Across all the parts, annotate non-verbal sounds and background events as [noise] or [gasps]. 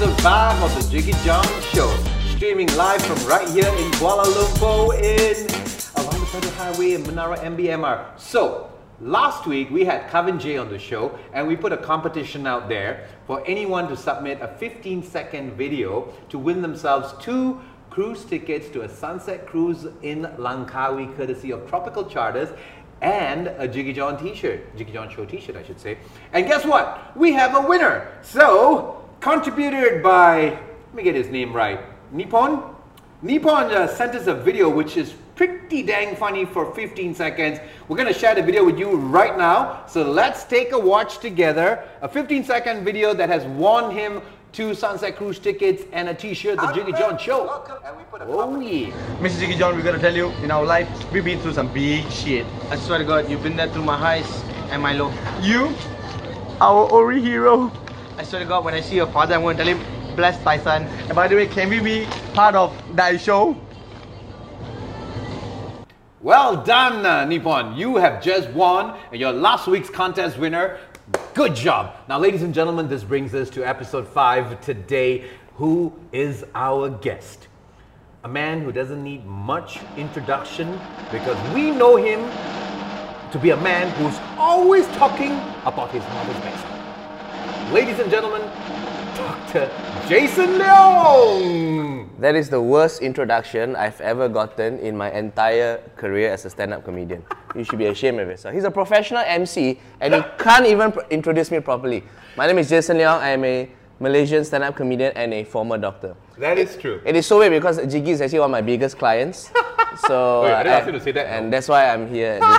episode 5 of the Jiggee Jon Show, streaming live from right here in Kuala Lumpur in along the Federal Highway in Menara MBMR. So, last week we had Kavin Jay on the show and we put a competition out there for anyone to submit a 15 second video to win themselves two cruise tickets to a sunset cruise in Langkawi courtesy of Tropical Charters and a Jiggee Jon t-shirt, Jiggee Jon Show t-shirt I should say. And guess what? We have a winner. So, contributed by, let me get his name right, Nippon? Nippon uh, sent us a video which is pretty dang funny for 15 seconds. We're gonna share the video with you right now. So let's take a watch together. A 15 second video that has won him two Sunset Cruise tickets and a t-shirt, The Jiggee Jon Show. Oh yeah. Mr. Jiggee Jon, we gotta tell you, in our life, we've been through some big shit. I swear to God, you've been there through my highs and my lows. You, our Ori hero. I swear to God, when I see your father, I'm going to tell him, bless thy son. And by the way, can we be part of that show? Well done, uh, Nippon. You have just won your last week's contest winner. Good job. Now, ladies and gentlemen, this brings us to episode five today. Who is our guest? A man who doesn't need much introduction because we know him to be a man who's always talking about his mother's best. Ladies and gentlemen, Dr. Jason Leong. That is the worst introduction I've ever gotten in my entire career as a stand-up comedian. You should be ashamed of yourself. He's a professional MC and he can't even introduce me properly. My name is Jason Leong. I am a Malaysian stand-up comedian and a former doctor. That is true. It is so weird because Jiggee is actually one of my biggest clients. [laughs] So Wait, I didn't ask you to say that, and no. that's why I'm here. [laughs]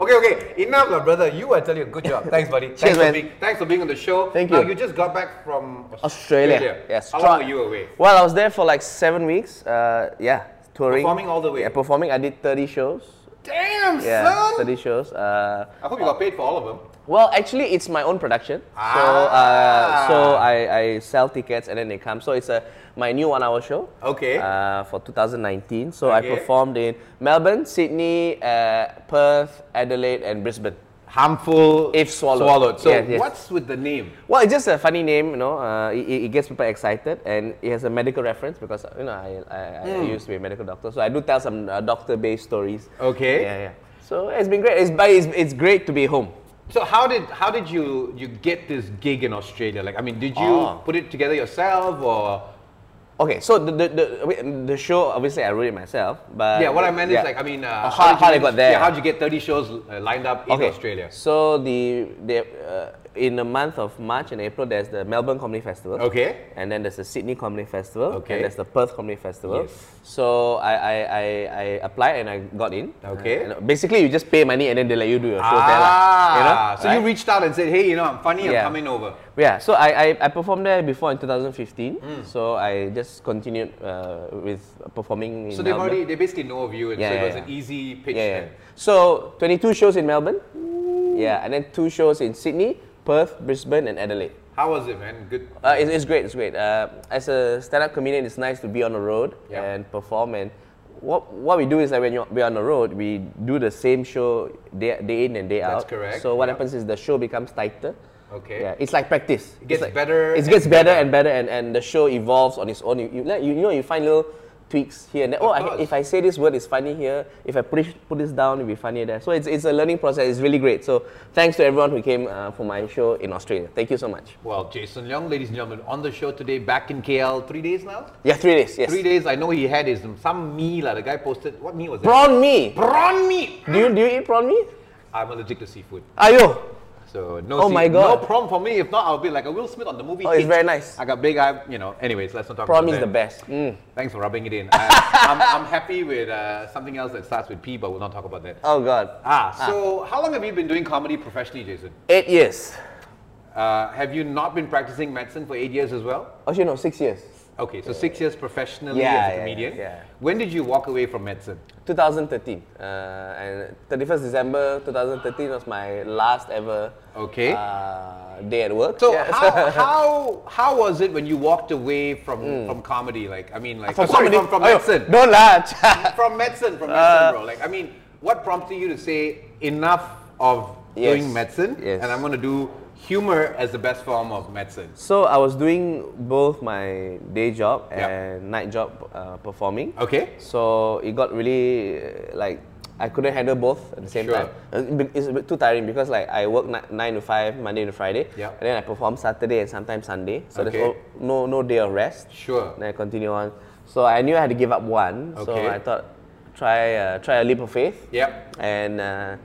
Okay, okay, enough, lah, brother. You are telling you good job. Thanks, buddy. Thanks, for man. being, thanks for being on the show. Thank you. Now, you. just got back from Australia. Yes. How long were you away? Well, I was there for like seven weeks. Uh, yeah, touring. Performing all the way? Yeah, performing. I did 30 shows. Damn, Yeah, son. 30 shows. Uh, I hope you got paid for all of them. Well, actually, it's my own production. So, Ah. uh, so I, I sell tickets and then they come. So it's a my new one-hour show. Okay. Uh, for 2019. So I performed in Melbourne, Sydney, uh, Perth, Adelaide, and Brisbane. Harmful If swallowed. Swallowed. So Yes, yes. what's with the name? Well, it's just a funny name, you know. Uh, it, it gets people excited, and it has a medical reference because you know I, I, I used to be a medical doctor, so I do tell some uh, doctor-based stories. Okay. Yeah, yeah. So it's been great. It's, but it's, it's great to be home. So how did how did you you get this gig in Australia? Like, I mean, did you Oh. put it together yourself or? Okay, so the the, the, the show obviously I wrote it myself, but Yeah, what I meant yeah. is like, I mean, uh, how- did you how they got there. Yeah, how did you get 30 shows uh, lined up in okay. Australia? So the the uh, in the month of March and April, there's the Melbourne Comedy Festival. Okay. And then there's the Sydney Comedy Festival. Okay. And there's the Perth Comedy Festival. Yes. So I, I, I, I applied and I got in. Okay. And basically, you just pay money and then they let you do your show there. lah. Ah, You know? so you reached out and said, hey, you know, I'm funny, I'm coming over. Yeah, so I, I, I performed there before in 2015. Mm. So I just continued uh, with performing in So they've already, they basically know of you, and Yeah, so it yeah, was yeah. an easy pitch Yeah, then. yeah. So 22 shows in Melbourne. Yeah, and then two shows in Sydney, Perth, Brisbane, and Adelaide. How was it, man? Good. Uh, it's, it's great. It's great. Uh, as a stand-up comedian, it's nice to be on the road Yeah. and perform. And what what we do is that when you're, we're on the road, we do the same show day, day in and day That's out. correct, So what happens is the show becomes tighter. Okay. Yeah, it's like practice. It gets like- better It and gets better and better, and, and the show evolves on its own. You, you, you, you know, you find little tweaks here and there. Of oh, I, if I say this word, it's funny here. If I put, it, put this down, it'll be funnier there. So it's, it's a learning process. It's really great. So thanks to everyone who came uh, for my show in Australia. Thank you so much. Well, Jason Leong, ladies and gentlemen, on the show today, back in KL, three days now? Yeah, three days. Yes. Three days. I know he had his some meal. Like, the guy posted what meal was it? Prawn meat. Prawn meat. Do you do you eat prawn meat? I'm allergic to seafood, Ayo. So no. Oh sea- my God. No prawn for me. If not, I'll be like a Will Smith on the movie. Oh, it's very nice. I got big eye. You know. Anyways, let's not talk Prawn about is that. the best. Mm. Thanks for rubbing it in. I, [laughs] I'm, I'm happy with uh, something else that starts with P, but we'll not talk about that. Oh God. Ah, so how long have you been doing comedy professionally, Jason? Eight years. Uh, have you not been practicing medicine for eight years as well? Actually, no, six years. Okay, so six years professionally Yeah, as a comedian. yeah. yeah. When did you walk away from medicine? 2013. Uh, and 31st December 2013 was my last ever Okay. uh, day at work. So how, [laughs] how how was it when you walked away from from comedy? Like I mean, like From oh, sorry, comedy- from, from medicine. Don't laugh. [laughs] from medicine, from Uh, medicine, bro. Like I mean, what prompted you to say enough of Yes, doing medicine yes. and I'm going to do humor as the best form of medicine. So I was doing both my day job Yeah. and night job uh, performing. Okay. So it got really uh, like I couldn't handle both at the same Sure. time. Uh, It's a bit- It's a bit too tiring because like I work nine to five Monday to Friday, Yeah. and then I perform Saturday and sometimes Sunday. So Okay. there's no, no no day of rest. Sure. Then I continue on. So I knew I had to give up one. Okay. So I thought try uh, try a leap of faith. Yep. And uh,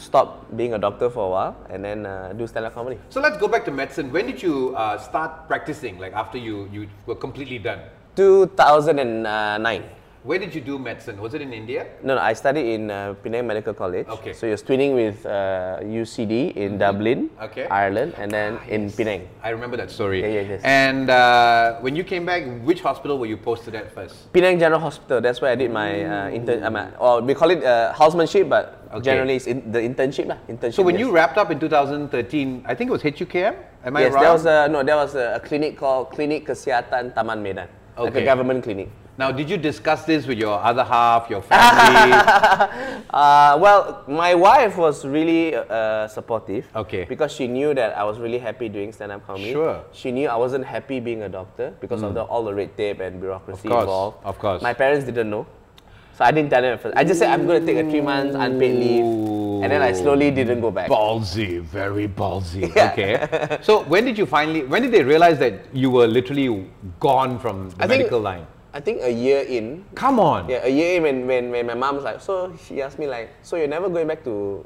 stop being a doctor for a while and then uh, do stand-up comedy. So let's go back to medicine. When did you uh, start practicing? Like after you you were completely done. 2009. Where did you do medicine? Was it in India? No, no, I studied in uh, Penang Medical College. Okay. So you're twinning with uh, UCD in Dublin, Okay. Ireland, and then in Penang. I remember that story. Yeah, yeah, yes. And uh, when you came back, which hospital were you posted at first? Penang General Hospital. That's where I did my uh, intern. Um, or we call it uh, housemanship, but Okay. generally it's in, the internship lah. Internship. So when yes. you wrapped up in 2013, I think it was HUKM. Am I yes, right? there was a no, there was a, a clinic called Klinik Kesihatan Taman Medan, like Okay. a government clinic. Now, did you discuss this with your other half, your family? [laughs] Uh, well, my wife was really uh, supportive. Okay. Because she knew that I was really happy doing stand-up comedy. Sure. Mm. She knew I wasn't happy being a doctor because of the, all the red tape and bureaucracy Of course, involved. of course. My parents didn't know. So I didn't tell them at first. I just said I'm going to take a three months unpaid leave. And then I slowly didn't go back. ballsy, very ballsy. [laughs] Yeah. Okay. So when did you finally? When did they realize that you were literally gone from the I think- medical line? I think a year in, Come on. yeah, a year in when, when, when my mom was like, so she asked me like, so you're never going back to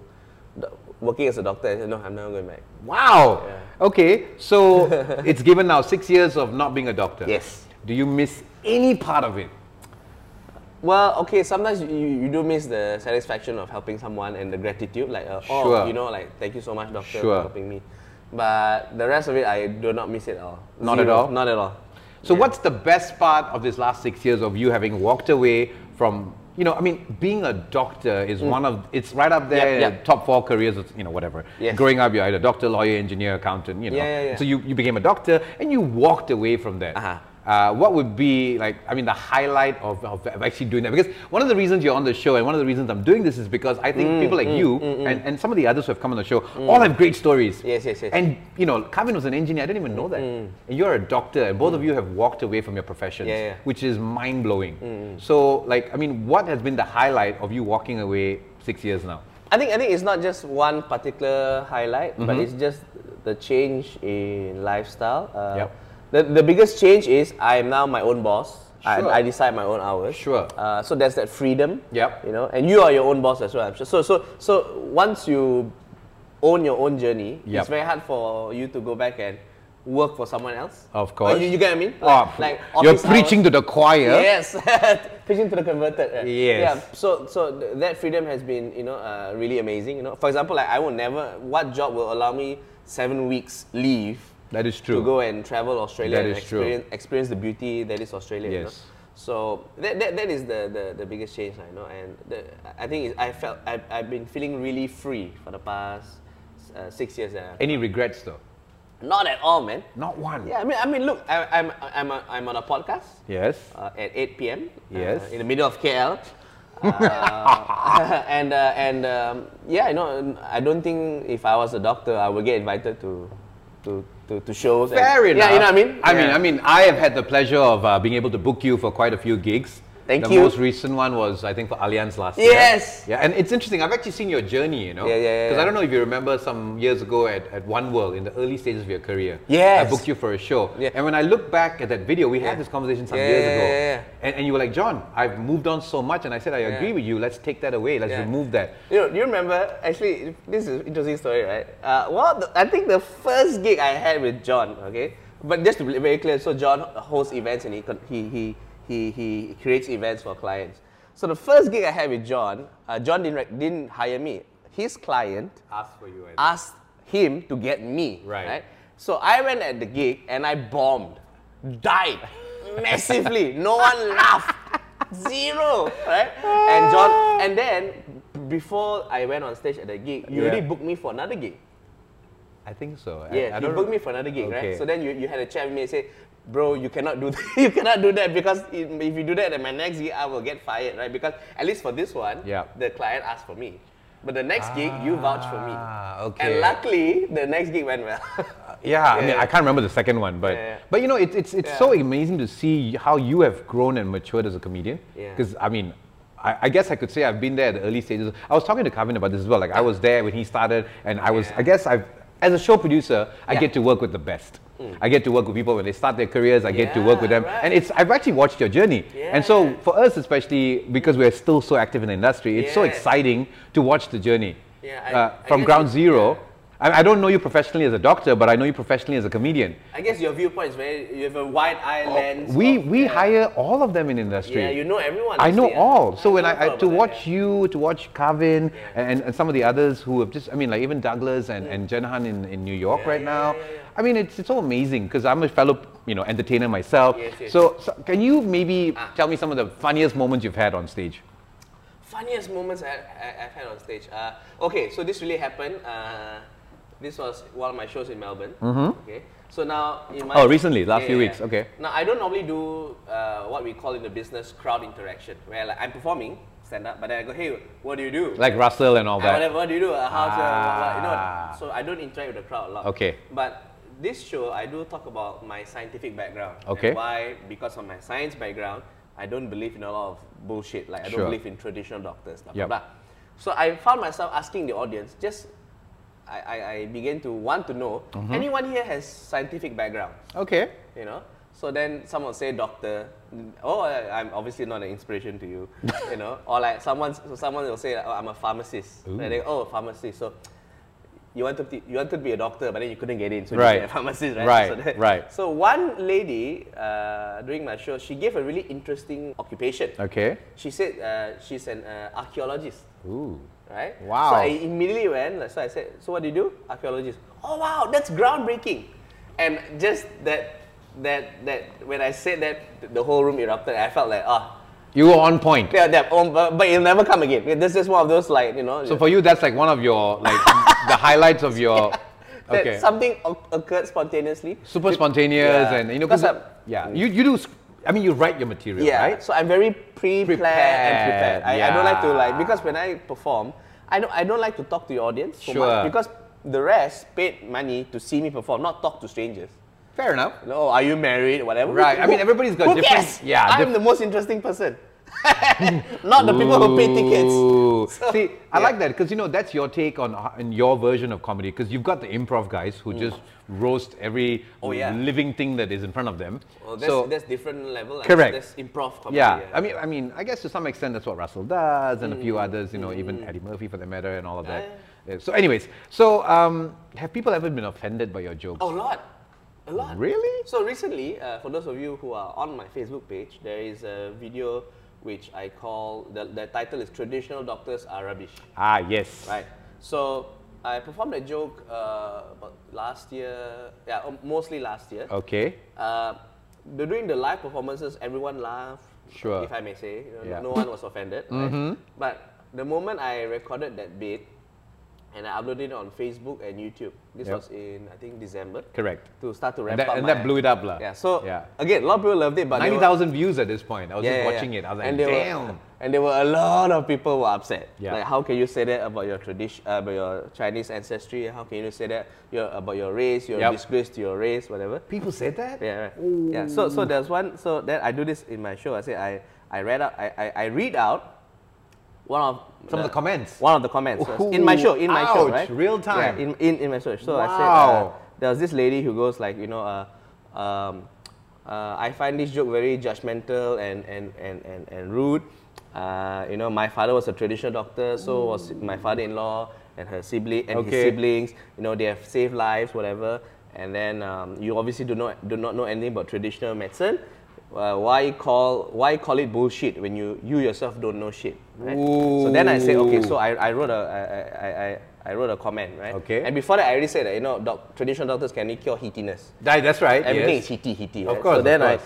working as a doctor? I said, no, I'm never going back. Wow. Yeah. Okay. So [laughs] it's given now six years of not being a doctor. Yes. Do you miss any part of it? Well, okay, sometimes you, you do miss the satisfaction of helping someone and the gratitude, like, uh, oh, Sure. you know, like, thank you so much, doctor, Sure. for helping me. But the rest of it, I do not miss it at all. Not at all? Not at all. So Yeah. what's the best part of this last six years of you having walked away from, you know, I mean, being a doctor is one of, it's right up there, Mm. Top four careers, of, you know, whatever. Yes. Growing up, you're either doctor, lawyer, engineer, accountant, you know. So you, you became a doctor and you walked away from that. Uh-huh. Uh, what would be like, I mean, the highlight of, of, actually doing that? Because one of the reasons you're on the show and one of the reasons I'm doing this is because I Mm, think people like you and, and some of the others who have come on the show all have great stories. Yes, yes, yes. And, you know, Kavin was an engineer, I didn't even know that. And you're a doctor, and both of you have walked away from your professions, Yeah, yeah. which is mind blowing. So, like, I mean, what has been the highlight of you walking away six years now? I think I think it's not just one particular highlight, but Mm-hmm. it's just the change in lifestyle. Uh, Yep. The the biggest change is I am now my own boss. Sure. I, I decide my own hours. Sure. Uh, so there's that freedom. Yep. You know, and you are your own boss as well. I'm sure. So so so once you own your own journey, Yep. it's very hard for you to go back and work for someone else. Of course. Uh, you, you get what I mean? Oh, Like, like you're preaching hours. to the choir. Yes, [laughs] preaching to the converted. right? Yes. Yeah. So so th- that freedom has been you know uh, really amazing. You know, for example, like I will never. What job will allow me seven weeks leave That is true. to go and travel Australia That and experience experience the beauty that is Australia? You know? Yes. So that, that, that is the, the, the biggest change, I know, and the, I think I felt I, I've been feeling really free for the past uh, six years. Uh, Any regrets though? not at all, man. Not one. Yeah, I mean, I mean, look, I, I'm I'm a, I'm on a podcast Yes. uh, at 8 p.m. Yes. uh, in the middle of KL. [laughs] Uh, [laughs] and uh, and um, yeah, you know, I don't think if I was a doctor, I would get invited to to to, to shows. and- enough. Yeah, you know what I mean. I mean, I mean, I have had the pleasure of uh, being able to book you for quite a few gigs. Thank the you. most recent one was, I think, for Allianz last year. Yes. Yeah, and it's interesting. I've actually seen your journey, you know. Yeah, yeah, yeah, Because I don't know if you remember some years ago at, at One World, in the early stages of your career. Yes. I booked you for a show. Yeah. And when I look back at that video, we Yeah. had this conversation some Yeah, years ago. yeah, yeah. And, and you were like, Jon, I've moved on so much. And I said, I agree with you. Let's take that away. Let's remove that. You know, do you remember? Actually, this is an interesting story, right? Uh, well, the, I think the first gig I had with Jon, okay, but just to be very clear, so Jon hosts events and he he he he, he creates events for clients. So the first gig I had with Jon, uh, Jon didn't didn't hire me. His client asked for you. asked him to get me. Right. So I went at the gig and I bombed, died [laughs] massively. No one laughed. Zero. Right? And Jon, and then before I went on stage at the gig, you Yeah. already booked me for another gig. I think so. Yeah, I you don't booked me for another gig, Okay. right? So then you, you had a chat with me and say, bro, you cannot do [laughs] that. you cannot do that because if you do that at my next gig, I will get fired, right? Because at least for this one, Yeah. the client asked for me. But the next gig, you vouched for me. Ah, And luckily, the next gig went well. [laughs] Yeah, I mean, I can't remember the second one, but Yeah, yeah. but you know, it's it's it's so amazing to see how you have grown and matured as a comedian. Yeah. Because I mean, I, I guess I could say I've been there at the early stages. I was talking to Kavin about this as well. Like I was there when he started, and I was. I guess I've as a show producer, I Yeah. get to work with the best. I get to work with people when they start their careers. I get to work with them, right. and it's. I've actually watched your journey, and so for us, especially because we're still so active in the industry, it's so exciting to watch the journey Yeah, I- uh, from ground zero. yeah. I, I don't know you professionally as a doctor, but I know you professionally as a comedian. I guess your viewpoint is very, you have a wide eye lens. Oh, We we yeah. hire all of them in industry. Yeah, you know everyone. I know all. So when I, I to about that, watch yeah. you, to watch Kavin and, and some of the others who have just, I mean, like even Douglas and, and Jenhan in, in New York Mm. Yeah, right yeah, now. Yeah, yeah. I mean, it's, it's so amazing because I'm a fellow, you know, entertainer myself. Yes, yes. So, so can you maybe Ah. tell me some of the funniest moments you've had on stage? Funniest moments I, I, I've had on stage. Uh, okay, so this really happened. Uh, this was one of my shows in Melbourne. Okay, so now in my. Oh, recently, last few weeks, okay. Now I don't normally do uh, what we call in the business crowd interaction, where like I'm performing stand up, but then I go, hey, what do you do? Like Russell and all Ah, that. whatever, what do you do? Uh, how's your, what, what, you know? Ah. So I don't interact with the crowd a lot. Okay. But this show, I do talk about my scientific background. Okay. why, because of my science background, I don't believe in a lot of bullshit. Like I don't believe in traditional doctors. Blah, Yep. blah, blah. So I found myself asking the audience, just I, I, I began to want to know, Mm-hmm. anyone here has scientific background? Okay. you know. So then someone say doctor, oh I'm obviously not an inspiration to you, [laughs] you know. Or like someone, so someone will say, oh, I'm a pharmacist. They oh pharmacist. So you wanted to, you wanted to be a doctor, but then you couldn't get in, so Right. you became a pharmacist, right? Right, So that- right. So one lady uh, during my show, she gave a really interesting occupation. Okay. She said uh, she's an uh, archaeologist Ooh. right? Wow. So I immediately went, so I said, so what do you do? Archaeologist. Oh wow, that's groundbreaking. And just that, that, that, when I said that, the whole room erupted. I felt like, ah, You were on point. yeah, that, oh, um, but, but it'll never come again. This is one of those like, you know, So for you, that's like one of your, like, [laughs] the highlights of your, [laughs] that okay. something occurred spontaneously. super spontaneous Yeah. and you know because yeah you, you do i mean you write your material Yeah, right so I'm very pre-planned and prepared. Prepared, I, I don't like to like because when I perform, I don't I don't like to talk to the audience so Sure. much because the rest paid money to see me perform, not talk to strangers. Fair enough No, are you married? Whatever. Right, I mean, everybody's got who different- Cares? yeah, I'm the most interesting person. [laughs] Not the people who pay tickets. So, See, I yeah. like that because you know that's your take on in your version of comedy because you've got the improv guys who just roast every Mm. Oh, yeah. living thing that is in front of them. Well, that's, so that's different level. like, Correct. That's improv comedy. yeah, I mean, I mean, I guess to some extent that's what Russell does, and a Mm. few others, you know, even Eddie Murphy for that matter, and all of that. Yeah, So, anyways, so um, have people ever been offended by your jokes? Oh, a lot. A lot. Really? So recently, uh, for those of you who are on my Facebook page, there is a video which I call, the, the title is Traditional Doctors Are Rubbish. Ah, yes. Right. So I performed a joke uh, about last year, yeah, um, mostly last year. Okay. Uh, during the live performances, everyone laughed. Sure. If I may say, you know, Yeah. no one was offended. right? But the moment I recorded that bit and I uploaded it on Facebook and YouTube, this Yep. was in I think December. Correct. To start to ramp And that, up. and that blew it up, lah. Yeah. So yeah. again, a lot of people loved it, but they 90,000 views at this point. I was yeah, just watching yeah. it. I was like, and damn. Were, and there were a lot of people who were upset. Yeah. Like, how can you say that about your tradition, uh, about your Chinese ancestry? How can you say that your, about your race? You're Yep. disgrace to your race, whatever. People said that? Yeah, right. Yeah. So, so there's one. So then I do this in my show. I say I, I read out. I, I, I read out one of Some of the comments. One of the comments So in my show. In my show, right? real time. Yeah, in, in, in my show. So I said Wow. uh, there was this lady who goes like, you know, uh, um, uh, I find this joke very judgmental and and and and, and rude. Uh, you know, my father was a traditional doctor, so was my father-in-law and her sibling and his Okay. siblings. You know, they have saved lives, whatever. And then um, you obviously do not do not know anything about traditional medicine. Uh, why call why call it bullshit when you you yourself don't know shit? Right? So then I say, okay, so I, I wrote a I, I, I, I wrote a comment, right? Okay. And before that, I already said that you know, doc, traditional doctors can only cure heatiness. That- that's right. Everything yes. is heaty, heaty. Of right? course, So of then course.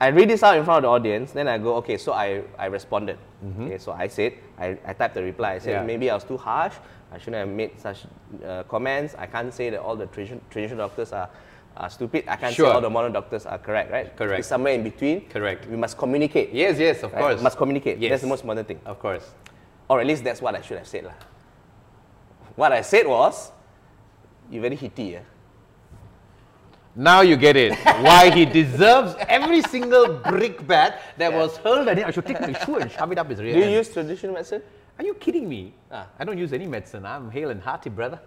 I, I read this out in front of the audience. Then I go, okay. So I, I responded. Okay. So I said, I, I typed the reply. I said Mm-hmm. Yeah. maybe I was too harsh. I shouldn't have made such uh, comments. I can't say that all the tradition, traditional doctors are. Are stupid. I can't Sure. say all the modern doctors are correct, right? Correct. It's somewhere in between. Correct. We must communicate. Yes, yes, of right? course. Must communicate. Yes. That's the most modern thing. Of course. Or at least that's what I should have said, lah. What I said was, you're very heaty, eh? Now you get it. Why he deserves every single brick bat that was hurled at him. I should take my shoe and shove it up his rear Do you end. use traditional medicine? Are you kidding me? Ah. I don't use any medicine. I'm hale and hearty, brother.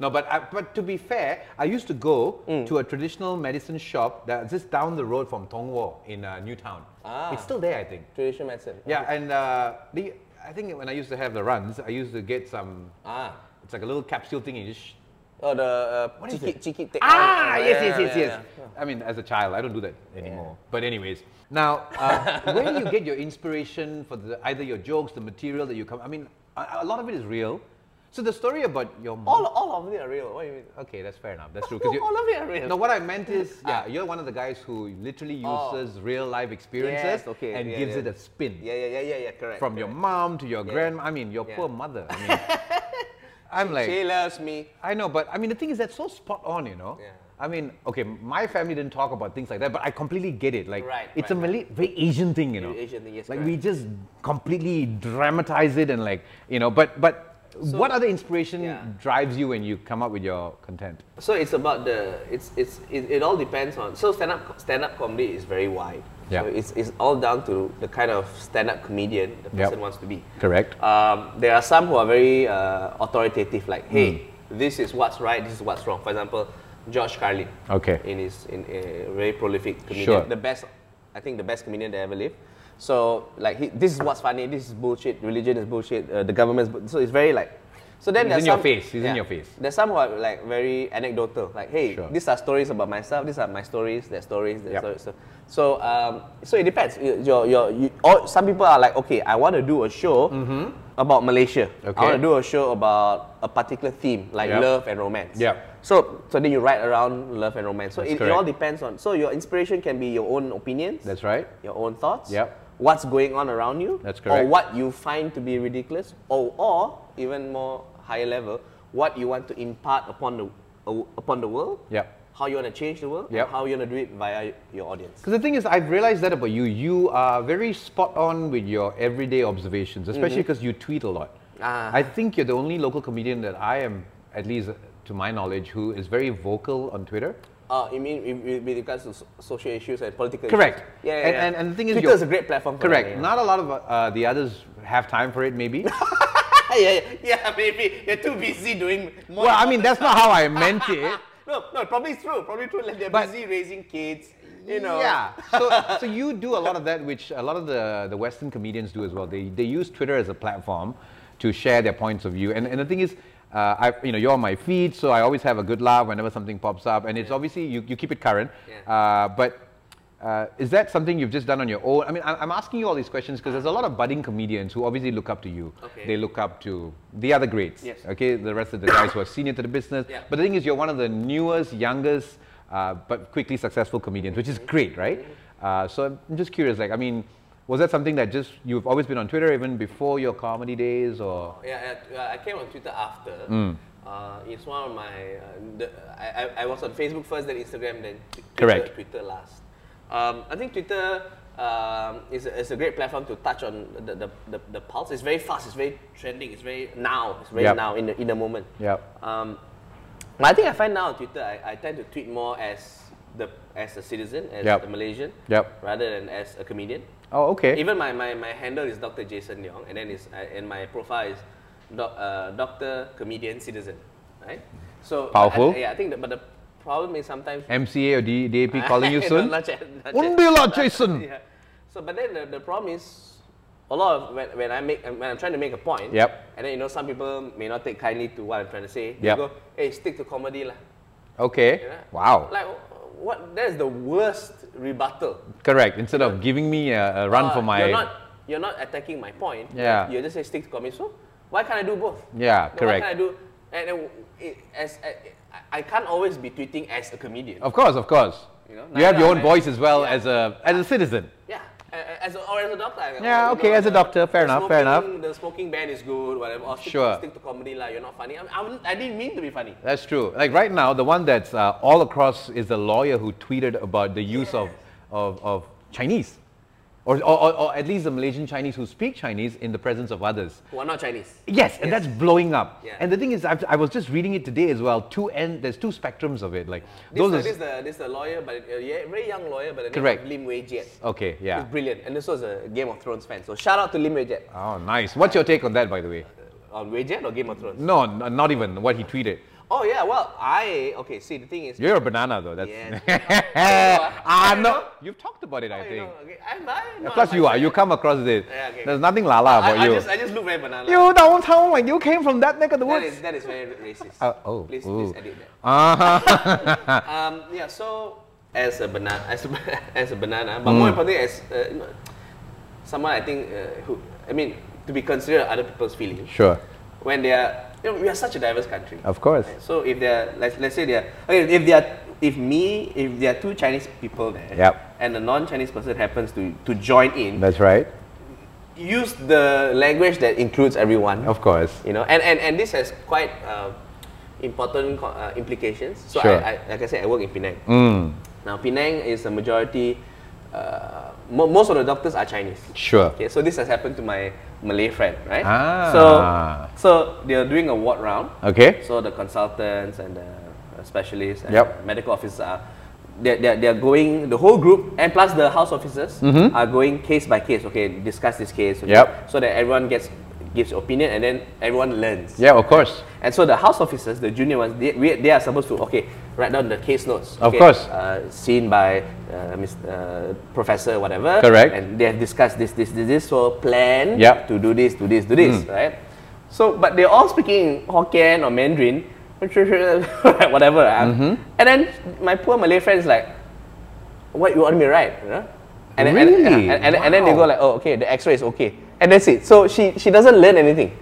No, but I, but to be fair, I used to go Mm. to a traditional medicine shop that's just down the road from Tongwo in uh, Newtown. Ah. It's still there, I think. Traditional medicine. Yeah, and uh, the, I think when I used to have the runs, I used to get some. Ah. It's like a little capsule thing. You just. Oh, the uh, What is chiki, it? chiki take. Ah, oh, yes, yes, yes, yeah, yes. yeah. I mean, as a child, I don't do that anymore. But anyways, now, uh, [laughs] where do you get your inspiration for the, either your jokes, the material that you come? I mean, a, a lot of it is real. So the story about your mom. All, all of them are real. What do you mean? Okay, that's fair enough. That's [laughs] true. 'cause you- All of it are real. No, what I meant [laughs] is, yeah, you're one of the guys who literally Oh. uses real life experiences Yes, okay, and yeah, gives yeah. it a spin. Yeah, yeah, yeah, yeah, yeah, correct. From your mom to your Yeah. grandma. I mean, your poor mother. I mean, [laughs] I'm like, She loves me. I know, but I mean, the thing is that's so spot on, you know. Yeah. I mean, okay, my family didn't talk about things like that, but I completely get it. Like, Right, it's right, a very, very Asian thing, you know. Asian thing, yes, Like correct. we just completely dramatize it and like, you know. But but what other inspiration yeah. drives you when you come up with your content? So it's about the it's it's it, it all depends on so stand up stand up comedy is very wide. Yeah. So it's, it's all down to the kind of stand up comedian the Yep. person wants to be. Correct. Um, there are some who are very uh, authoritative, like, hey, Hmm. this is what's right, this is what's wrong. For example, George Carlin. Okay. In his in a very prolific comedian, Sure. the best, I think the best comedian that ever lived. So like, he, this is what's funny, this is bullshit, religion is bullshit, uh, the government's bu- so it's very like. So then He's there's in your some- face, he's in your face. There's some who are like very anecdotal, like, hey, Sure. these are stories about myself, these are my stories, their stories, their Yep. stories. So, so, um, so it depends. Your, your, you, or some people are like, okay, I want to do a show about Malaysia. Okay. I Mm-hmm. Want to do a show about a particular theme, like Yep. love and romance. Yep. So, so then you write around love and romance. So it, it all depends on. So your inspiration can be your own opinions. That's right. Your own thoughts. Yep. What's going on around you. That's correct. Or what you find to be ridiculous. Or, or even more higher level, what you want to impart upon the uh, upon the world. Yep. How you want to change the world. Yep. And how you want to do it via your audience. Because the thing is, I've realized that about you. You are very spot on with your everyday observations, especially because you tweet a lot. Mm-hmm. Ah. I think you're the only local comedian that I am, at least to my knowledge, who is very vocal on Twitter. Uh, you mean with- with regards to social issues and political Correct. issues? Yeah, yeah, And- yeah. and- and the thing is Twitter is a great platform for Correct. that, yeah. Not a lot of uh, the others have time for it, maybe. [laughs] yeah, yeah, yeah, maybe you're too busy doing more. well, I mean, that's not how I meant it. [laughs] No, no, probably it's true. Probably true. Like they're But- busy raising kids. You know. Yeah. [laughs] So, so you do a lot of that, which a lot of the, the Western comedians do as well. They, they use Twitter as a platform to share their points of view. And, and the thing is, uh, I, you know, you're on my feed, so I always have a good laugh whenever something pops up. And it's obviously, you, you keep it current. Yeah. Uh, but uh, is that something you've just done on your own? I mean, I- I'm asking you all these questions because there's a lot of budding comedians who obviously look up to you. Okay. They look up to the other greats. Yes. Okay, the rest of the guys who are senior to the business. Yeah. But the thing is, you're one of the newest, youngest, uh, but quickly successful comedians, which is great, right? Uh, so I'm just curious, like, I mean, was that something that just you've always been on Twitter even before your comedy days, or Yeah, yeah, I came on Twitter after. Mm. Uh, it's one of my. Uh, the, I, I- was on Facebook first, then Instagram, then Twitter, Correct. Twitter last. Um, I think Twitter um, is, a, is a great platform to touch on the, the, the, the pulse. It's very fast. It's very trending. It's very now. It's very Yep. now in the in the moment. Yep. Um, I think I find now on Twitter, I, I tend to tweet more as the as a citizen, as Yep. a Malaysian, Yep. rather than as a comedian. Oh, okay. Even my, my, my handle is Dr. Jason Leong, and then uh, and my profile is doc, uh, Doctor Comedian Citizen, right? So Powerful. I, yeah, I think that, but the problem is sometimes MCA or D- DAP [laughs] calling you soon? not yet, not yet. Undila Jason. [laughs] yeah. So, but then the, the problem is a lot of when, when I make when I'm trying to make a point. Yep. And then you know some people may not take kindly to what I'm trying to say. They Yep. go, hey, stick to comedy lah. Okay. Yeah. Wow. Like what? That is the worst rebuttal. Correct. Instead of giving me a, a run Uh, for my. You're not, you're not attacking my point. Yeah. You're just saying stick to comedy. So why can't I do both? Yeah, No, correct. Why can't I do? And it, as I- I can't always be tweeting as a comedian. Of course, of course. You know, you have your own I- voice as well Yeah. as a as a citizen. Yeah, as a, or as a doctor. I- Yeah, or, okay, as a doctor, fair enough, fair enough. smoking- The smoking ban is good, whatever. Or stick, Sure. stick to comedy, like you're not funny. I, wouldn't- I didn't mean to be funny. That's true. Like right now, the one that's uh, all across is the lawyer who tweeted about the use of, of, of Chinese. Or, or, or, at least the Malaysian Chinese who speak Chinese in the presence of others. Who are not Chinese. Yes, and that's blowing up. Yeah. And the thing is, I've, I was just reading it today as well. Two end, there's two spectrums of it. Like This, those uh, are this, the, uh, this the lawyer, but a yeah, very young lawyer, but the name Correct. Lim Wei Jiet. okay, yeah. He's brilliant, and this was a Game of Thrones fan. So shout out to Lim Wei Jiet. Oh, nice. What's your take on that, by the way? On Wei Jiet or Game of Thrones? No, not even what he tweeted. Oh yeah, well I okay. See the thing is, You're a banana, though. That's Yeah. [laughs] ah I no. know. You've talked about it, I I think. okay. I'm, I'm not Plus, you are. You come across it. Yeah, okay, There's nothing lala about I, I you. just I just look very banana. you sound like you came from that neck of the that woods. is that is very racist. Uh, oh, please ooh. please edit that. Uh-huh. [laughs] Um, yeah, so as a banana, as a, [laughs] as a banana, but more importantly, as uh, someone I think uh, who, I mean, to be considered other people's feelings sure. when they are, you know, we are such a diverse country. Of course. So if there are let's, let's say they're, okay, if they're, if me, if there are two Chinese people there, Yep. and a non-Chinese person happens to, to join in, That's right. use the language that includes everyone. Of course. You know, and, and, and this has quite uh, important uh, implications. So Sure. I, I, like I said, I work in Penang. Mm, Now Penang is a majority. Uh, mo- most of the doctors are Chinese. sure. Okay, so this has happened to my Malay friend, right? Ah. So, so they're doing a ward round. Okay. So the consultants and the specialists and Yep. medical officers are they're, they're, they're going the whole group and plus the house officers are going case by case. Okay, discuss this case. Okay. Yep. So that everyone gets gives opinion and then everyone learns. Yeah, of course. And so the house officers, the junior ones, they, we, they are supposed to okay write down the case notes. Of okay, course. Uh, seen by uh, Mr. Uh, professor whatever. Correct. And they have discussed this, this, this, this. So plan Yep. to do this, do this, do this, right? So, but they're all speaking Hokkien or Mandarin, [laughs] whatever. ah. Mm-hmm. And then my poor Malay friends like, what you want me to write? You know? And, then- and, Really? and, and, and then they go like, oh, okay, the X-ray is okay, and that's it. So she she doesn't learn anything.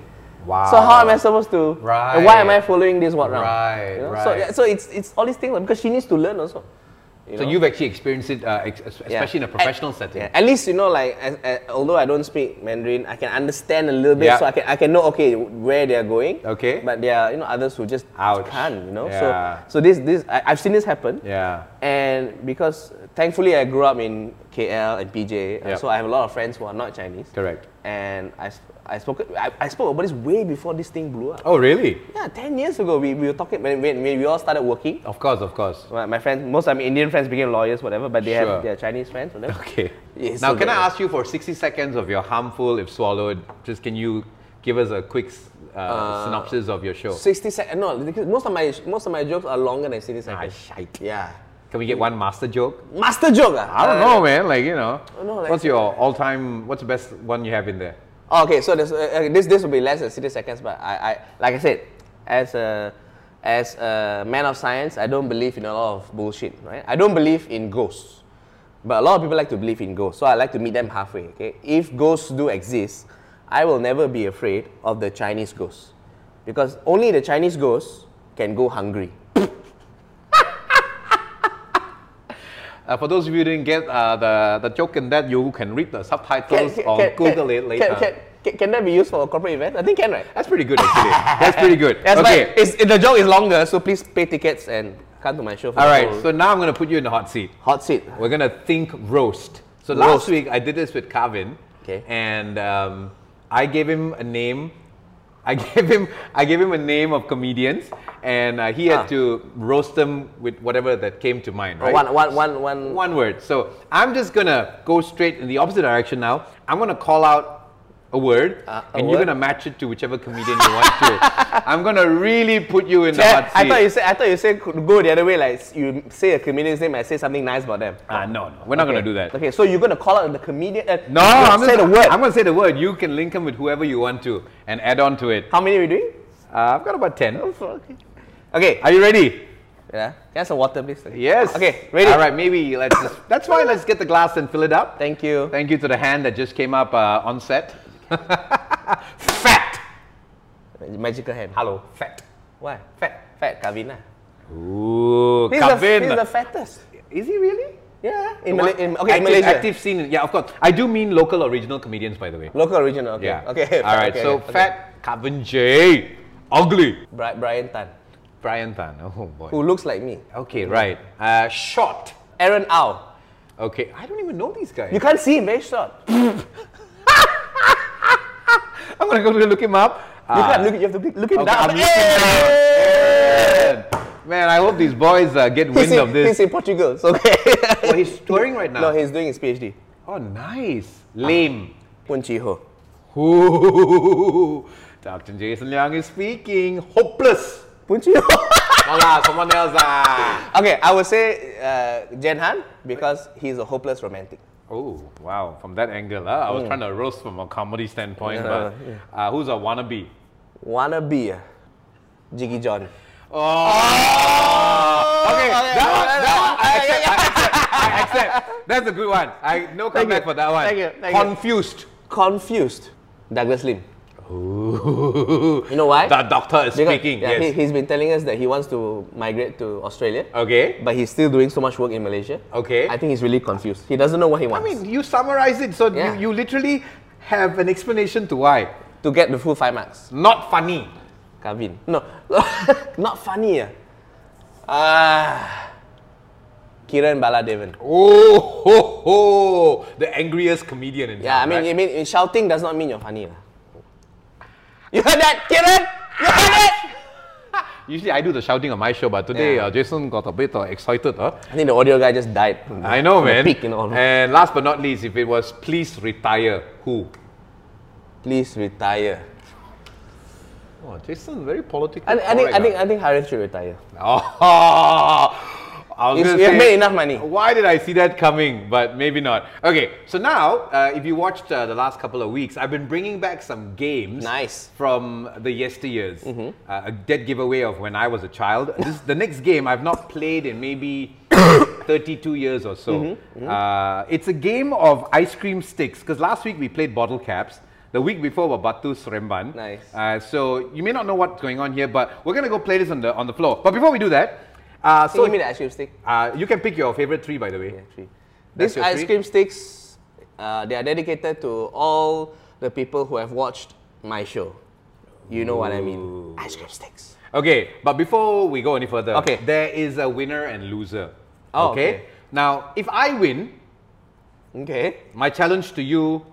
Wow. So how am I supposed to? Right. And why am I following this what round? Right, You know? So right. yeah, so it's it's all these things because she needs to learn also. you So know? you've actually experienced it, uh, ex- especially Yeah. in a professional At- setting. yeah, At least you know, like, as, as, although I don't speak Mandarin, I can understand a little bit, Yeah. so I can I can know okay where they are going. Okay. But there are you know others who just Ouch. can't. You know. Yeah. So so this this I, I've seen this happen. Yeah. And because thankfully I grew up in KL and PJ, uh, Yep. so I have a lot of friends who are not Chinese. Correct. And I, I spoke I, I spoke about this way before this thing blew up. Oh, really? Yeah, ten years ago we, we were talking when, when, when we all started working. Of course, of course. My, my friends, most of my Indian friends became lawyers, whatever, but they Sure. have their Chinese friends, whatever. Okay. Yeah, now, so can I ask you for 60 seconds of your harmful if swallowed? Just can you give us a quick uh, synopsis of your show? 60 seconds. No, because most of my most of my jokes are longer than 60 Ah, seconds. shite. Yeah. Can we get one master joke? Master joke. ah? I don't Uh, know, man. Like, you know. no, like- what's your all time, what's the best one you have in there? Oh, okay, so this, uh, this this will be less than 60 seconds, but I, I like I said, as a as a man of science, I don't believe in a lot of bullshit, right? I don't believe in ghosts, but a lot of people like to believe in ghosts, so I like to meet them halfway. Okay, if ghosts do exist, I will never be afraid of the Chinese ghosts, because only the Chinese ghosts can go hungry. Uh, for those of you who didn't get uh, the, the joke in that, you can read the subtitles or Google it later. Can, can, can, can that be used for a corporate event? I think can, right? That's pretty good, actually. [laughs] That's pretty good. That's okay. it's, the joke is longer, so please pay tickets and come to my show. For All right. So now I'm going to put you in the hot seat. hot seat. We're gonna think roast. So last week I did this with Kavin, Okay. and um, I gave him a name. I [laughs] gave him I gave him a name of comedians, and uh, he had Ah. to roast them with whatever that came to mind. Right? One, one, one, one. One word. So I'm just gonna go straight in the opposite direction now. I'm gonna call out a word, Uh, a and you're gonna match it to whichever comedian you want to. [laughs] I'm gonna really put you in the Yeah, hot I seat. thought you said I thought you said go the other way, like you say a comedian's name, I say something nice about them. Ah, no, no, we're not gonna do that. Okay, so you're gonna call out the comedian. Uh, No, you're gonna I'm say the word. I'm gonna say the word. You can link them with whoever you want to and add on to it. How many are we doing? Uh, I've got about 10. Okay. Okay. Are you ready? Yeah. Can I have some water, please? Yes. Okay, ready? All right, maybe let's just, that's why let's get the glass and fill it up. Thank you. Thank you to the hand that just came up uh, on set. [laughs] fat. Magical hand. Hello, fat. Why? Fat. Fat Kavin. lah. Ooh, He's the, Kavin. he's the fattest. Is he really? Yeah. In, Mala- in, okay, active, in Malaysia. Active scene. Yeah, of course. I do mean local original comedians, by the way. Local original. Okay. Yeah. Okay. All right. okay, so okay. fat Kavin Jay. Ugly. Bri- Brian Tan, Brian Tan. Oh boy. who looks like me. Okay, right. Uh, short. Aaron Au. Okay, I don't even know these guys. You can't see him, very short. [laughs] I'm gonna go to look him up. You can't look. You have to look, look him Okay, down. I'm Man, I hope these boys uh, get wind in, of this. he's in Portugal. It's okay. Oh, he's touring right now. no, he's doing his PhD. oh, nice. Lame. Phoon Chi Ho. Ooh, Dr. Jason Leong is speaking. Hopeless. Pun Chi No lah, someone else ah. okay, I would say uh, Jenhan because he's a hopeless romantic. Oh, wow. From that angle, huh? I was trying to roast from a comedy standpoint, Mm. Yeah, but uh, who's a wannabe? Wannabe. Jiggee Jon. Oh. Okay, that one, that one, I accept, I accept, I accept. That's a good one. I no Thank comeback for that one. thank you, thank you. Confused. Confused. Douglas Lim. Ooh. You know why? The doctor is Because, speaking. yeah, yes. he, he's been telling us that he wants to migrate to Australia, okay. but he's still doing so much work in Malaysia. Okay. I think he's really confused. He doesn't know what he wants. I mean, you summarize it, so Yeah. you, you literally have an explanation to why. to get the full five marks. Not funny. Kavin. No, [laughs] not funny. ah. Ah. Kiran Baladevan. Oh, ho, ho. the angriest comedian in Yeah, I mean, right? I mean, shouting does not mean you're funny. lah. You heard that, Kiran? You heard it? [laughs] Usually I do the shouting on my show, but today Yeah. uh, Jason got a bit uh, excited. Huh? I think the audio guy just died. the- I know, man. Peak and all. And last but not least, if it was please retire, who? Please retire. Oh, Jason, very political. I, I think I think I think Harith should retire. [laughs] Oh, I was He's- gonna he has say, made enough money. Why did I see that coming? But maybe not. Okay, so now, uh, if you watched uh, the last couple of weeks, I've been bringing back some games. Nice. From the yesteryears. Uh, a dead giveaway of when I was a child. This, [laughs] the next game I've not played in maybe [coughs] 32 years or so. Mm-hmm, Uh, it's a game of ice cream sticks. Because last week we played bottle caps. The week before were Batu Seremban. Nice. Uh, so you may not know what's going on here, but we're gonna go play this on the on the floor. But before we do that, uh, So so give me the ice cream stick. uh, you can pick your favorite three, by the way. Yeah, three. These ice cream sticks, uh, they are dedicated to all the people who have watched my show. You know what I mean? Ice cream sticks. Okay, but before we go any further, Okay. there is a winner and loser. Oh, okay. Now, if I win, Okay. my challenge to you,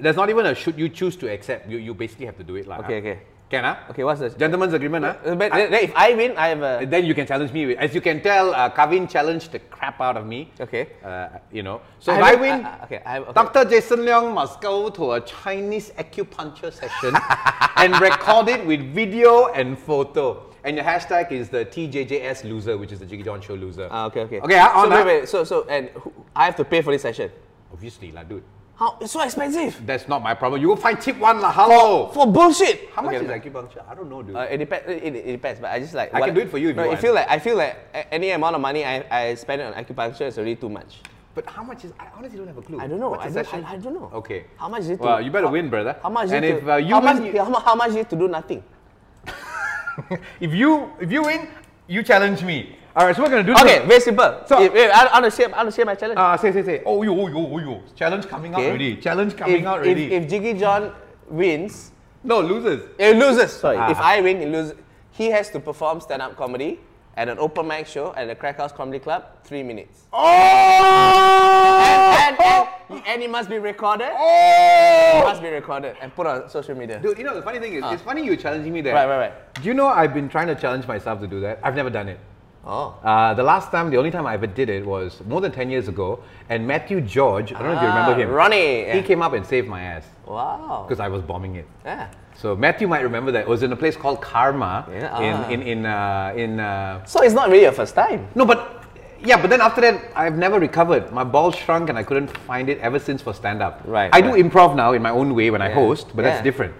there's not even a should you choose to accept. You, you basically have to do it, lah. Okay, okay. Can ah? Okay, what's the Gentleman's agreement, huh? Uh, But then if I win, I have a. Then you can challenge me. As you can tell, uh, Kavin challenged the crap out of me. Okay. Uh, you know. So I if I win, I- I- okay, I have- okay. Dr. Jason Leong must go to a Chinese acupuncture session [laughs] and record it with video and photo. And your hashtag is the TJJS loser, which is the Jiggee Jon Show loser. Ah, okay, okay. Okay, ah, so wait, ah. wait. So, so, and who, I have to pay for this session. Obviously, lah, dude. How? It's so expensive. That's not my problem. You will find tip one, lah. Hello. For bullshit. How much Okay, is okay. acupuncture? I don't know, dude. Uh, it depends. It, it, it depends, but I just like. I can do it for you if no, you I feel like I feel like any amount of money I, I spend on acupuncture is already too much. but how much is? I honestly don't have a clue. I don't know. I don't. I, I don't know. Okay. How much is it? To, you better how- win, brother. How much? And is it if to, uh, you how win, much, how, how much is it to do nothing? [laughs] if you if you win, you challenge me. All right, so we're gonna do. Okay, this. very simple. So- If- wait, I, I want to share. I want to share my challenge. Ah, say say say. Oh yo oh, yo oh, yo. Challenge coming out already. Challenge coming if, out already. if Jiggee Jon wins, no losers. He loses. Sorry. Ah. If I win, he loses. He has to perform stand-up comedy at an open mic show at the Crack House Comedy Club, three minutes. Oh! And, and, and, and it must be recorded. It oh! must be recorded and put on social media. Dude, you know the funny thing is, it's funny you're challenging me there. Right, right, right. Do you know I've been trying to challenge myself to do that? I've never done it. Oh. Uh, the last time, the only time I ever did it was more than 10 years ago, and Matthew George, I don't know if you remember Ah, him. Ronnie. He came up and saved my ass Wow. because I was bombing it. Yeah. So Matthew might remember that. It was in a place called Karma Yeah, ah. in in in uh, in. Uh, So it's not really your first time. no, but yeah, but then after that, I've never recovered. My balls shrunk, and I couldn't find it ever since for stand up. Right, I right. do improv now in my own way when I host, but that's different.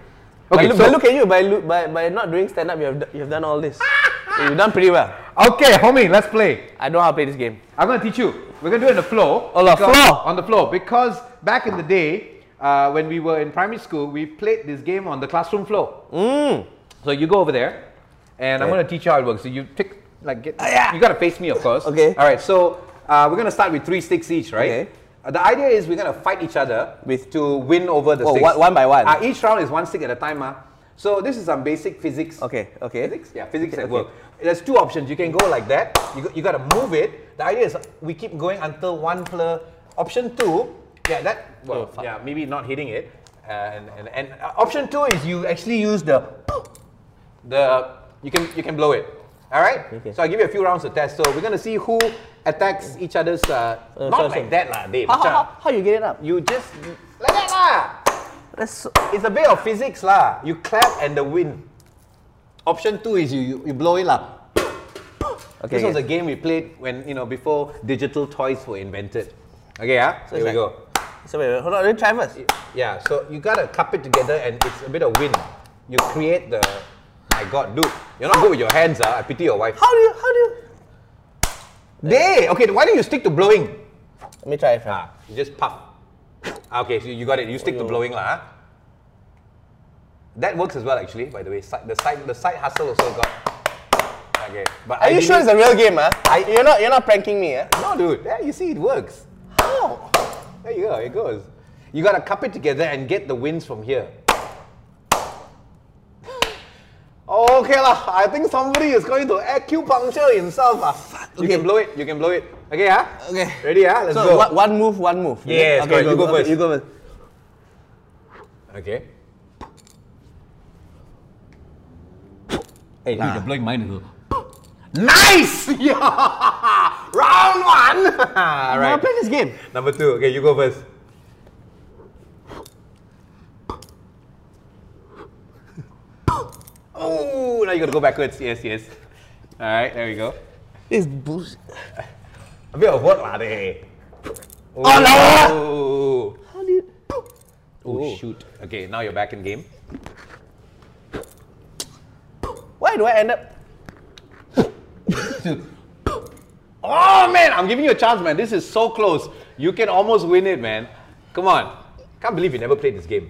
Okay, but, look, so but look at you by, by, by not doing stand-up, you have, you have done all this. [laughs] You've done pretty well. okay, homie, let's play. I know how to play this game. I'm gonna teach you. We're gonna do it on the floor. On the floor? On the floor. Because back in the day, uh, when we were in primary school, we played this game on the classroom floor. Mm. So you go over there, and I'm gonna teach you how it works. So you pick, like, get. yeah. You gotta face me, of course. Okay. All right. So uh, we're gonna start with three sticks each, right? Okay. Uh, the idea is we're gonna fight each other With- to win over the Oh, sticks. one- one by one. Uh, each round is one stick at a time, ah. So this is some basic physics. Okay, okay. Physics? Yeah, physics Okay, at okay. work. There's two options. You can go like that. You, got, you got to move it. The idea is we keep going until one player Option two, yeah, that well, Oh, yeah, maybe not hitting it. Uh, and and, and uh, option two is you actually use the the you can you can blow it. All right. Okay. So I give you a few rounds to test. So we're gonna see who attacks each other's. Uh, Uh, not sorry, like sorry. that lah, Dave. How, how, how, how you get it up? You just like that lah. That's so, It's a bit of physics lah. You clap and the wind. Option two is you you, you blow it lah. okay. This was a game we played when you know before digital toys were invented. Okay, yeah. So Here we it's go. So wait, wait, hold on. Let me try first. Yeah. So you gotta cup it together, and it's a bit of wind. You create the. My God, dude, you're not good with your hands. Ah, I pity your wife. How do you? How do you? They. Okay. Why don't you stick to blowing? Let me try it first. Ah, you just puff. Ah, Okay, so you got it. You stick to blowing lah. That works as well, actually. By the way, side, the side the side hustle also got. Okay, but Are you sure it's a real game, huh? I- you're not. You're not pranking me, huh? No, dude. Yeah, you see, it works. How? There you go. It goes. You gotta cup it together and get the winds from here. [gasps] Okay lah. I think somebody is going to acupuncture himself. Ah. You Okay. can blow it. You can blow it. Okay, ah. Okay. Ready, ah? Let's so go. one- one move, one move. Yes, Okay, correct. You go okay, first. You go first. Okay. Hey, dude, you're ah. blowing mine. Nice! [laughs] Yeah! Round one! [laughs] I Alright. play this game. Number two. Okay, you go first. [laughs] Oh, now you gotta go backwards. Yes, yes. Alright, there we go. This bullshit. A bit of work, lah, there. Oh, no! Oh. How do you? Oh, oh shoot. Okay, now you're back in game. Why do I end up? Oh man, I'm giving you a chance, man. This is so close. You can almost win it, man. Come on. Can't believe you never played this game.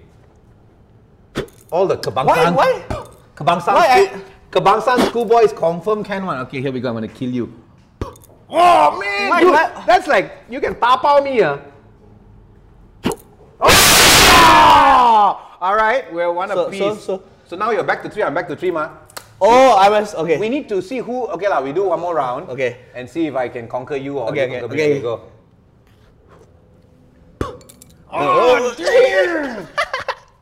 All the Kebangsaan. Why? Why? Kebangsaan. Why school, Kebangsaan schoolboys confirm can one. Okay, here we go. I'm gonna kill you. Oh man, Why- dude, why- that's like you can tapao me, ah. Oh! All right, we're one So- apiece. so- so- so now you're back to three. I'm back to three, ma. Oh, I was okay. We need to see who. Okay, lah. We do one more round. Okay. And see if I can conquer you or Okay, you okay, conquer me. okay. We go. Oh, dear!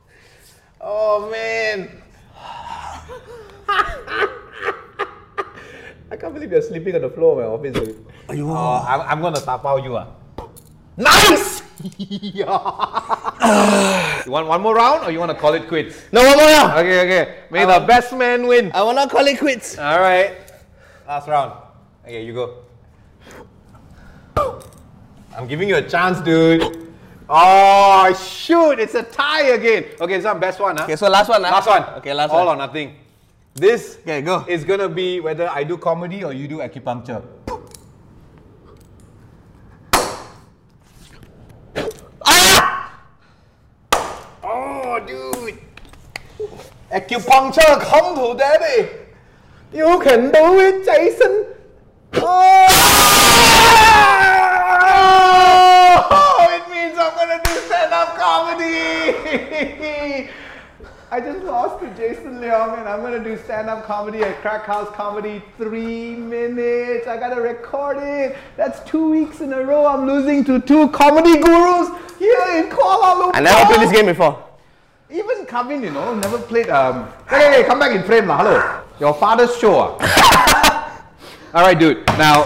[laughs] oh man! [laughs] I can't believe you're sleeping on the floor of my office. dude. Oh, I'm, I'm gonna tap out you. Ah. Nice! Yeah. [laughs] you want one more round or you want to call it quits? no one more now. Okay, okay. May the best man win. I wanna call it quits. All right. Last round. Okay, you go. I'm giving you a chance, dude. Oh, shoot. It's a tie again. Okay, so best one, huh? Okay, so last one, huh? Last one. Okay, last All one. All or nothing. This Okay, go. is going to be whether I do comedy or you do acupuncture. Ah! Oh, dude. Acupuncture, come to daddy. You can do it, Jason. Oh! It means I'm gonna do stand-up comedy. I just lost to Jason Leong and I'm gonna do stand-up comedy at Crack House Comedy three minutes. I gotta record it. That's two weeks in a row I'm losing to two comedy gurus here in Kuala Lumpur. I never played this game before. Even Kavin, you know, never played. Um, hey, hey, come back in frame, lah. Hello, your father's show. ah. [laughs] All right, dude. Now,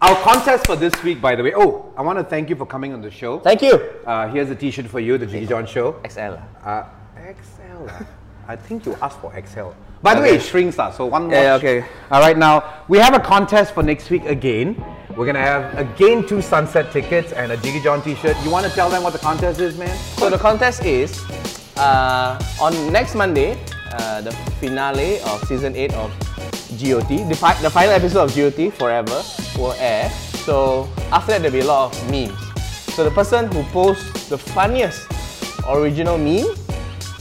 our contest for this week, by the way. Oh, I want to thank you for coming on the show. Thank you. Uh, here's a T-shirt for you, the Jiggee Jon Show. XL. Uh, XL. ah. I think you asked for XL. By the way, it shrinks, lah. So one more. Yeah, yeah, okay. All right, now we have a contest for next week again. We're gonna have again two sunset tickets and a Jiggee Jon T-shirt. You want to tell them what the contest is, man? So the contest is uh, on next Monday, uh, the finale of season 8 of GOT, the, fi- the final episode of GOT Forever will air. So after that, there'll be a lot of memes. So the person who posts the funniest original meme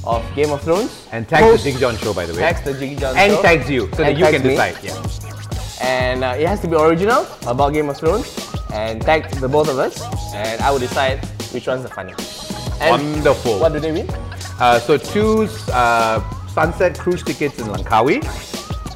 of Game of Thrones And tag the Jiggee Jon Show, by the way. tags the Jiggee Jon and Show, tags you so that you can me. decide. Yeah. And uh, it has to be original about Game of Thrones and tag the both of us, and I will decide which one's the funniest. And Wonderful. What do they win? Uh, so choose uh, sunset cruise tickets in Langkawi.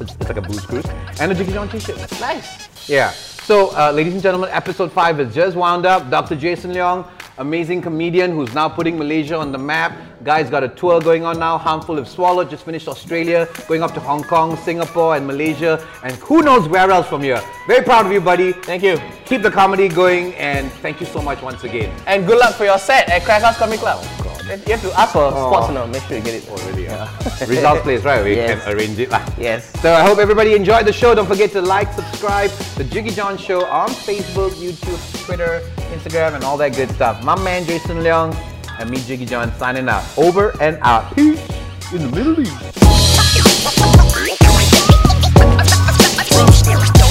It's, it's like a booze cruise and a Jiggee Jon T-shirt. Nice. Yeah. So, uh, ladies and gentlemen, episode 5 is just wound up. Dr. Jason Leong, amazing comedian who's now putting Malaysia on the map. Guy's got a tour going on now. Harmful if swallowed, just finished Australia, going up to Hong Kong, Singapore, and Malaysia, and who knows where else from here. Very proud of you, buddy. Thank you. Keep the comedy going, and thank you so much once again. And good luck for your set at Crack House Comedy Club. You have to ask for oh. spots now. Make sure you get it. Oh, really? [laughs] Results place, right? We Yes. can arrange it. lah. Yes. So I hope everybody enjoyed the show. Don't forget to like, subscribe the Jiggee Jon Show on Facebook, YouTube, Twitter, Instagram, and all that good stuff. My man Jason Leong and me, Jiggee Jon, signing out. Over and out. Peace in the Middle East. Roast. [laughs]